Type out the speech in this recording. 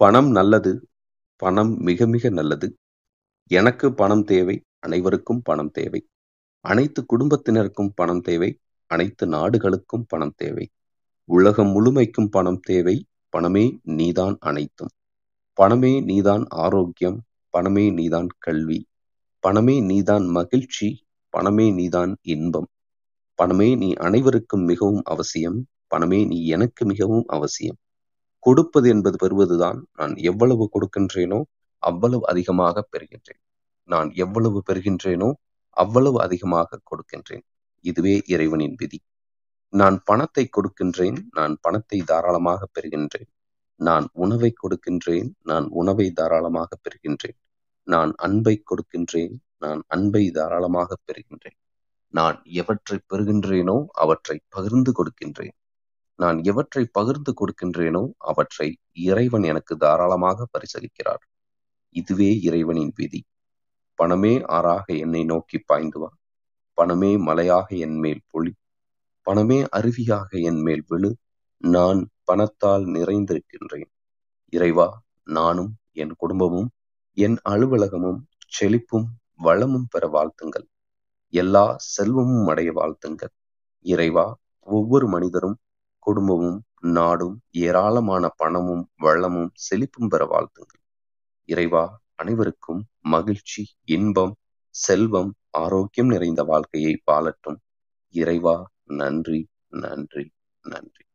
பணம் நல்லது. பணம் மிக மிக நல்லது. எனக்கு பணம் தேவை. அனைவருக்கும் பணம் தேவை. அனைத்து குடும்பத்தினருக்கும் பணம் தேவை. அனைத்து நாடுகளுக்கும் பணம் தேவை. உலகம் முழுமைக்கும் பணம் தேவை. பணமே நீதான் அனைத்தும். பணமே நீதான் ஆரோக்கியம். பணமே நீதான் கல்வி. பணமே நீதான் மகிழ்ச்சி. பணமே நீதான் இன்பம். பணமே நீ அனைவருக்கும் மிகவும் அவசியம். பணமே நீ எனக்கு மிகவும் அவசியம். கொடுப்பது என்பது பெறுவதுதான். நான் எவ்வளவு கொடுக்கின்றேனோ அவ்வளவு அதிகமாக பெறுகின்றேன். நான் எவ்வளவு பெறுகின்றேனோ அவ்வளவு அதிகமாக கொடுக்கின்றேன். இதுவே இறைவனின் விதி. நான் பணத்தை கொடுக்கின்றேன். நான் பணத்தை தாராளமாக பெறுகின்றேன். நான் உணவை கொடுக்கின்றேன். நான் உணவை தாராளமாக பெறுகின்றேன். நான் அன்பை கொடுக்கின்றேன். நான் அன்பை தாராளமாக பெறுகின்றேன். நான் எவற்றைப் பெறுகின்றேனோ அவற்றை பகிர்ந்து கொடுக்கின்றேன். நான் எவற்றை பகிர்ந்து கொடுக்கின்றேனோ அவற்றை இறைவன் எனக்கு தாராளமாக பரிசளிக்கிறார். இதுவே இறைவனின் விதி. பணமே ஆறாக என்னை நோக்கி பாய்ந்து வா. பணமே என் மேல் பொழி. பணமே அருவியாக என்மேல் விழு. நான் பணத்தால் நிறைந்திருக்கின்றேன். இறைவா நானும் என் குடும்பமும் என் அலுவலகமும் செழிப்பும் வளமும் பெற வாழ்த்துங்கள். எல்லா செல்வமும் அடைய வாழ்த்துங்கள். இறைவா ஒவ்வொரு மனிதரும் குடும்பமும் நாடும் ஏராளமான பணமும் வளமும் செழிப்பும் பெற வாழ்த்துங்கள். இறைவா அனைவருக்கும் மகிழ்ச்சி இன்பம் செல்வம் ஆரோக்கியம் நிறைந்த வாழ்க்கையை வாழட்டும். இறைவா நன்றி நன்றி நன்றி.